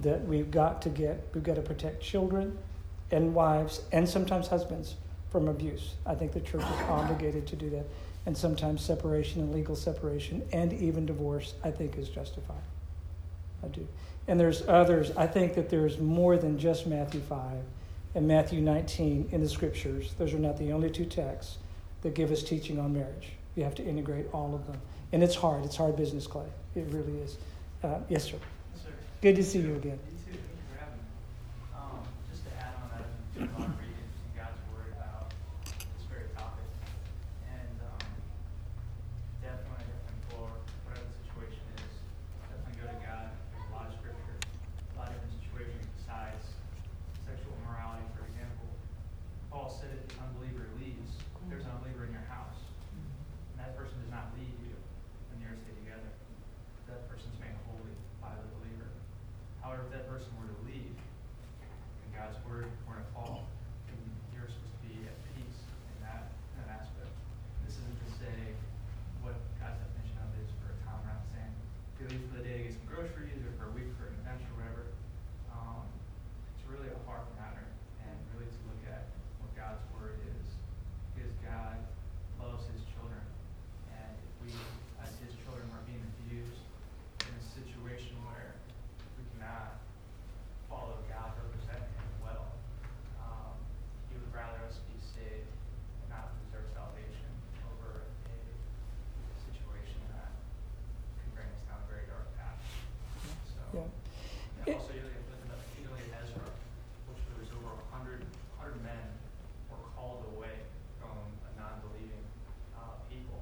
That we've got to get, we've got to protect children, and wives, and sometimes husbands from abuse. I think the church is obligated to do that, and sometimes separation and legal separation, and even divorce. I think is justified. I do. And there's others. I think that there's more than just Matthew 5 and Matthew 19 in the scriptures. Those are not the only two texts that give us teaching on marriage. You have to integrate all of them. And it's hard. It's hard business, Clay. It really is. Uh, yes, sir. Sir. Good to see you again. You too, thank you for having me. Um, just to add on that, I've been doing a lot of reading in God's Word about this very topic. And, um, definitely, definitely for whatever the situation is, definitely go to God. There's a lot of scripture, a lot of different situations besides sexual immorality, for example. Paul said if the unbeliever leaves, if there's an unbeliever in your house, and that person does not leave you, then you're to stay together. That person's made holy by the believer. However, if that person were to leave, and God's word were to fall, then you're supposed to be at peace in that, in that aspect. This isn't to say what God's definition of is for a time. We're not saying if you leave for the day to get some groceries or for a week for an adventure or whatever. Um, it's really a heart matter and really to look at what God's word is. Because God loves his children. And if we, as his children, are being abused in a situation where we cannot follow God, represent him well, um, he would rather us be saved and not lose our salvation over a situation that could bring us down a very dark path. So. Yeah. And also, you look at, you look at Ezra, which was over a hundred, hundred men were called away from a non-believing, uh, people.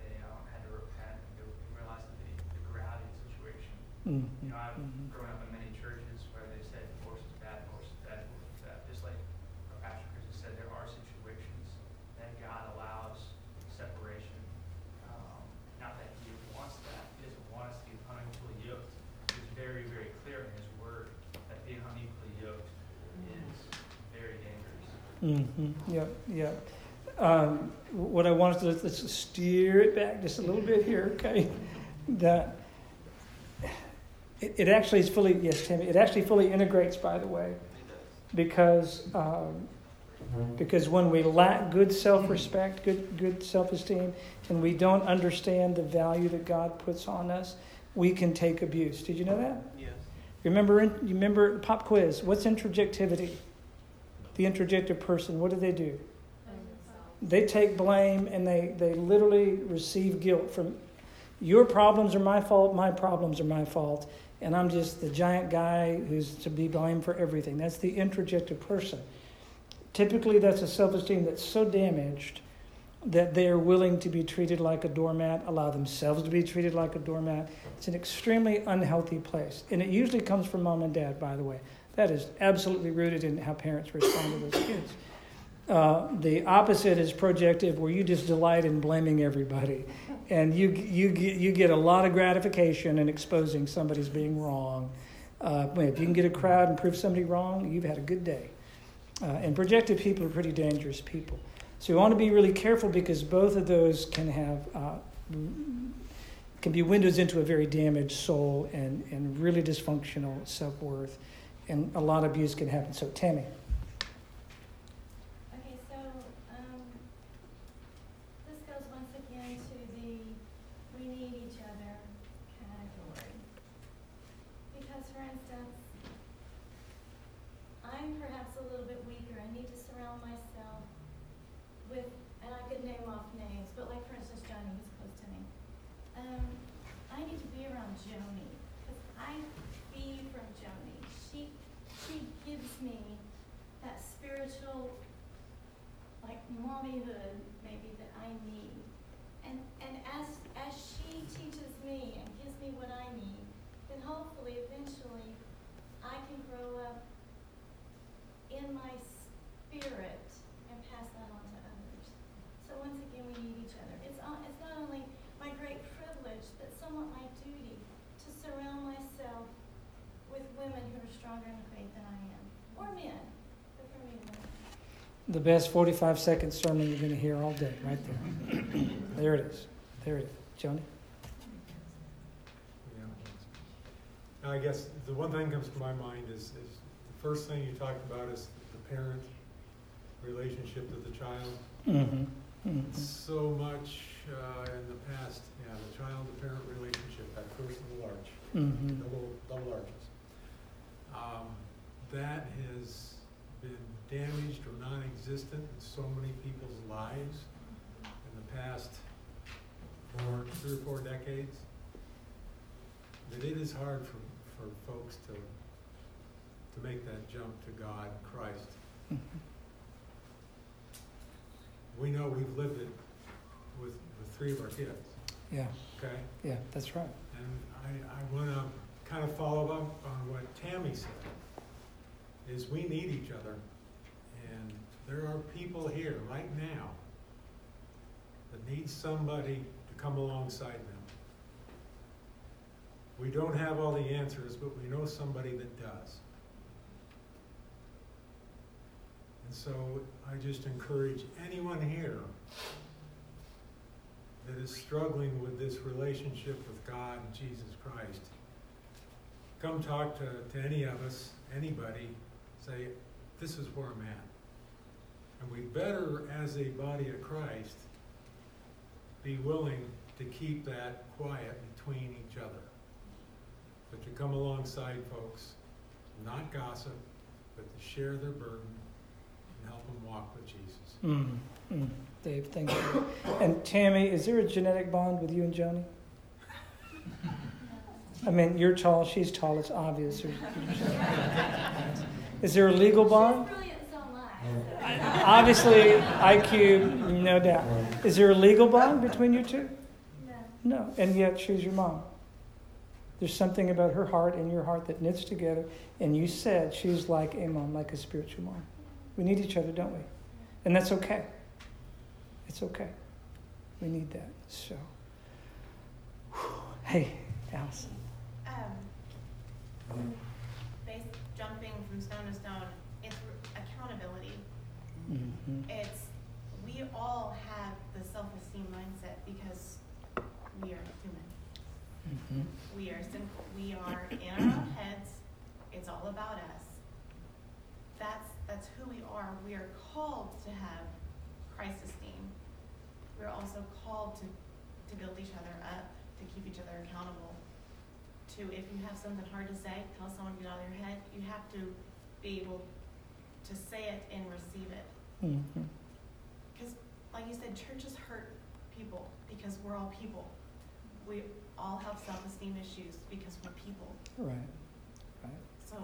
They, um, had to repent and they realized the, the gravity of the situation. Mm, You know, I've mhm. grown up in many churches where they said divorce is bad, divorce is bad, divorce is bad. Just like our pastor Chris has said, there are situations that God allows separation. Um, not that he wants that, he doesn't want us to be unequally yoked. He's very, very clear in his word that being unequally yoked is very dangerous. Mm-hmm. Yep, yep. Um, what I wanted to let's steer it back just a little bit here, okay? That it, it actually is fully yes, Tammy. It actually fully integrates, by the way, because um, because when we lack good self-respect, good good self-esteem, and we don't understand the value that God puts on us, we can take abuse. Did you know that? Yes. Remember, you remember pop quiz. What's introjectivity? The introjective person. What do they do? They take blame and they, they literally receive guilt from your problems are my fault, my problems are my fault, and I'm just the giant guy who's to be blamed for everything. That's the introjective person. Typically, that's a self esteem that's so damaged that they are willing to be treated like a doormat, allow themselves to be treated like a doormat. It's an extremely unhealthy place. And it usually comes from mom and dad, by the way. That is absolutely rooted in how parents respond to those kids. Uh, the opposite is projective, where you just delight in blaming everybody. And you, you, you get a lot of gratification in exposing somebody's being wrong. Uh, if you can get a crowd and prove somebody wrong, you've had a good day. Uh, and projective people are pretty dangerous people. So you want to be really careful because both of those can have uh, can be windows into a very damaged soul and, and really dysfunctional self worth, and a lot of abuse can happen. So Tammy. Okay, so um, this goes once again to the we need each other category. Because, for instance, I'm perhaps a little bit weaker. I need to surround myself with, and I could name off names, but like for instance, Johnny, who's close to me. Um, I need to be around Joni because I feed from Joni. She she gives me that spiritual like mommyhood maybe that I need. And and as as she teaches me and gives me what I need, then hopefully eventually I can grow up in my spirit and pass that on to others. So once again we need each other. It's on, it's not only my great privilege but somewhat my duty to surround myself with women who are stronger in the faith than I am. Or men. But for me women. The best 45 second sermon you're going to hear all day, right there. *clears throat* there it is. There it is. Joni? Yeah. I guess the one thing that comes to my mind is, is the first thing you talked about is the parent relationship to the child. Mm-hmm. mm-hmm. So much uh, in the past, yeah, the child-to-parent relationship, that first little arch, Mm-hmm. double, double arches. Um, that has been damaged or non-existent in so many people's lives in the past four, three or four decades, that it is hard for, for folks to, to make that jump to God, Christ. *laughs* We know we've lived it with, with three of our kids, Yeah, okay? yeah, that's right. And I, I want to kind of follow up on what Tammy said, is we need each other. And there are people here right now that need somebody to come alongside them. We don't have all the answers, but we know somebody that does. And so I just encourage anyone here that is struggling with this relationship with God and Jesus Christ, come talk to, to any of us, anybody, say, this is where I'm at. And we better, as a body of Christ, be willing to keep that quiet between each other. But to come alongside folks, not gossip, but to share their burden and help them walk with Jesus. Mm, mm. Dave, thank you. And Tammy, is there a genetic bond with you and Joni? *laughs* I mean, you're tall, she's tall, it's obvious. *laughs* *laughs* Is there a legal bond? She's brilliant so much. Obviously, IQ, no doubt. Is there a legal bond between you two? No. No, and yet she's your mom. There's something about her heart and your heart that knits together, and you said she's like a mom, like a spiritual mom. We need each other, don't we? And that's okay. It's okay. We need that. So, whew. hey, Allison. um, based, jumping from stone to stone, it's accountability. Mm-hmm. It's, we all have the self-esteem mindset because we are human. Mm-hmm. We are simple, we are in our own heads, it's all about us. That's, that's who we are. We are called to have Christ esteem. We're also called to, to build each other up, to keep each other accountable. To, if you have something hard to say, tell someone to get out of your head, you have to be able to say it and receive it. Mm-hmm. Because, like you said, churches hurt people because we're all people. We all have self-esteem issues because we're people. Right. Right. So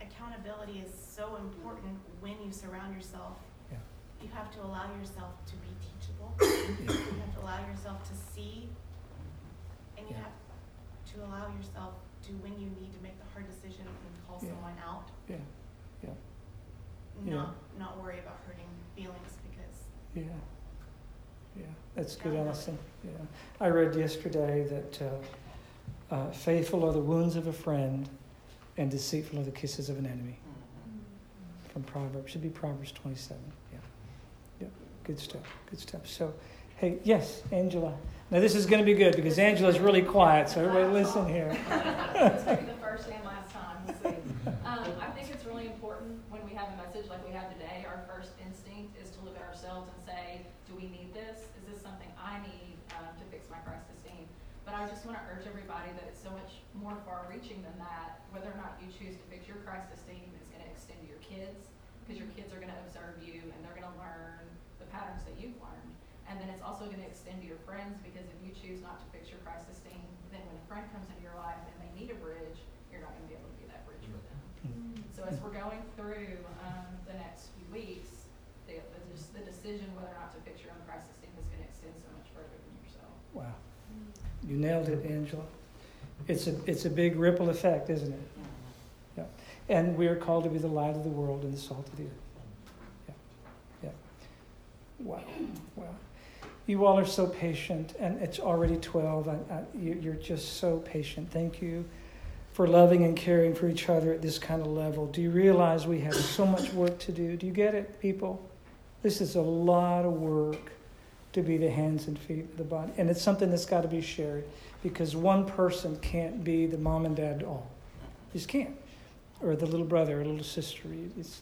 accountability is so important when you surround yourself Yeah. you have to allow yourself to be teachable. *coughs* You have to allow yourself to see, and you Yeah. have to allow yourself to, when you need to make the hard decision and call Yeah. someone out, Yeah, yeah, Yeah. not, not worry about hurting feelings because yeah, yeah. That's good, Allison. Yeah. I read yesterday that uh, uh, faithful are the wounds of a friend and deceitful are the kisses of an enemy. From Proverbs. Should be Proverbs 27. Yeah. Yeah. Good stuff. Good stuff. So, hey, yes, Angela. Now, this is going to be good because Angela's really quiet, so everybody listen here. *laughs* The first and last time, we'll. Um, I think it's really important when we have a message like we have today, our first instinct is to look at ourselves and say, do we need this? Is this something I need um, to fix my Christ esteem? But I just want to urge everybody that it's so much more far reaching than that. Whether or not you choose to fix your Christ esteem is going to extend to your kids, because your kids are going to observe you and they're going to learn the patterns that you've learned. And then it's also going to extend to your friends, because if you choose not to fix your Christ's esteem, then when a friend comes into your life and they need a bridge, you're not going to be able to be that bridge for them. So as we're going through um, the next few weeks, the, the, just the decision whether or not to fix your own Christ's esteem is going to extend so much further than yourself. Wow. You nailed it, Angela. It's a, it's a big ripple effect, isn't it? Yeah. And we are called to be the light of the world and the salt of the earth. Yeah. Yeah. Wow. Wow. You all are so patient, and it's already 12. I, I, uh, you, you're just so patient. Thank you for loving and caring for each other at this kind of level. Do you realize we have so much work to do? Do you get it, people? This is a lot of work to be the hands and feet of the body. And it's something that's got to be shared because one person can't be the mom and dad all. Just can't. Or the little brother or little sister. It's,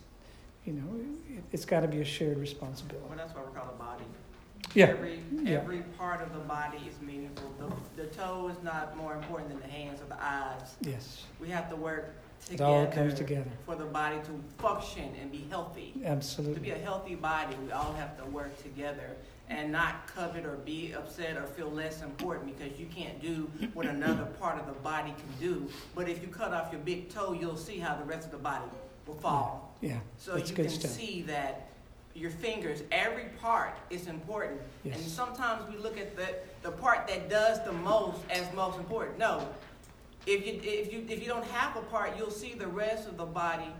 you know, it, it's got to be a shared responsibility. Well, that's why we're called a body. Yeah. Every, Yeah. every part of the body is meaningful. The, the toe is not more important than the hands or the eyes. Yes. We have to work It all together comes together. for the body to function and be healthy. Absolutely. To be Absolutely. a healthy body, we all have to work together and not covet or be upset or feel less important because you can't do what another part of the body can do. But if you cut off your big toe, you'll see how the rest of the body will fall. Yeah. So That's you good can stuff. see that your fingers, every part is important. And sometimes we look at the, the part that does the most as most important. No. If you, if you, if you don't have a part, you'll see the rest of the body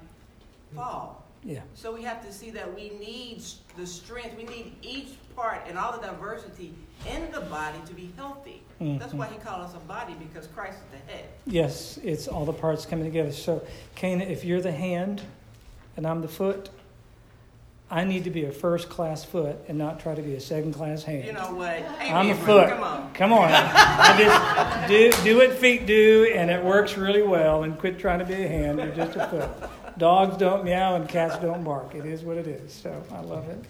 fall. Yeah. So we have to see that we need the strength, we need each part and all the diversity in the body to be healthy. That's mm-hmm. why he called us a body because Christ is the head. Yes, it's all the parts coming together. So, Cana, if you're the hand and I'm the foot, I need to be a first class foot and not try to be a second class hand. You know what? I'm a foot. Come on. Come on. I just do, do what feet do, and it works really well. And quit trying to be a hand. You're just a foot. Dogs don't meow and cats don't bark. It is what it is. So I love it.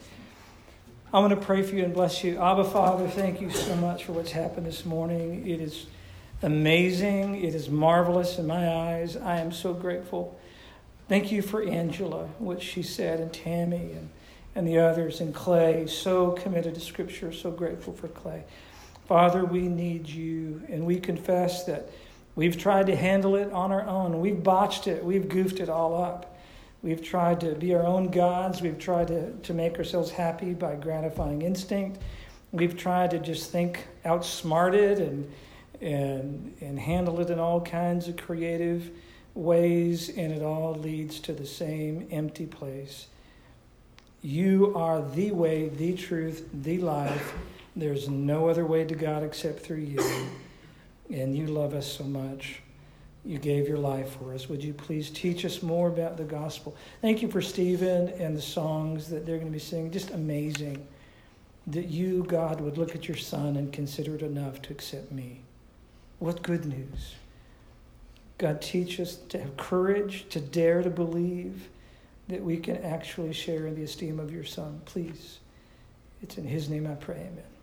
I'm going to pray for you and bless you. Abba, Father, thank you so much for what's happened this morning. It is amazing. It is marvelous in my eyes. I am so grateful. Thank you for Angela, what she said, and Tammy, and, and the others, and Clay. So committed to Scripture. So grateful for Clay. Father, we need you, and we confess that we've tried to handle it on our own. We've botched it, we've goofed it all up. We've tried to be our own gods. We've tried to, to make ourselves happy by gratifying instinct. We've tried to just think outsmarted and, and, and handle it in all kinds of creative ways, and it all leads to the same empty place. You are the way, the truth, the life. There's no other way to God except through you. And you love us so much. You gave your life for us. Would you please teach us more about the gospel? Thank you for Stephen and the songs that they're going to be singing. Just amazing that you, God, would look at your son and consider it enough to accept me. What good news. God, teach us to have courage, to dare to believe that we can actually share in the esteem of your son. Please. It's in his name I pray. Amen.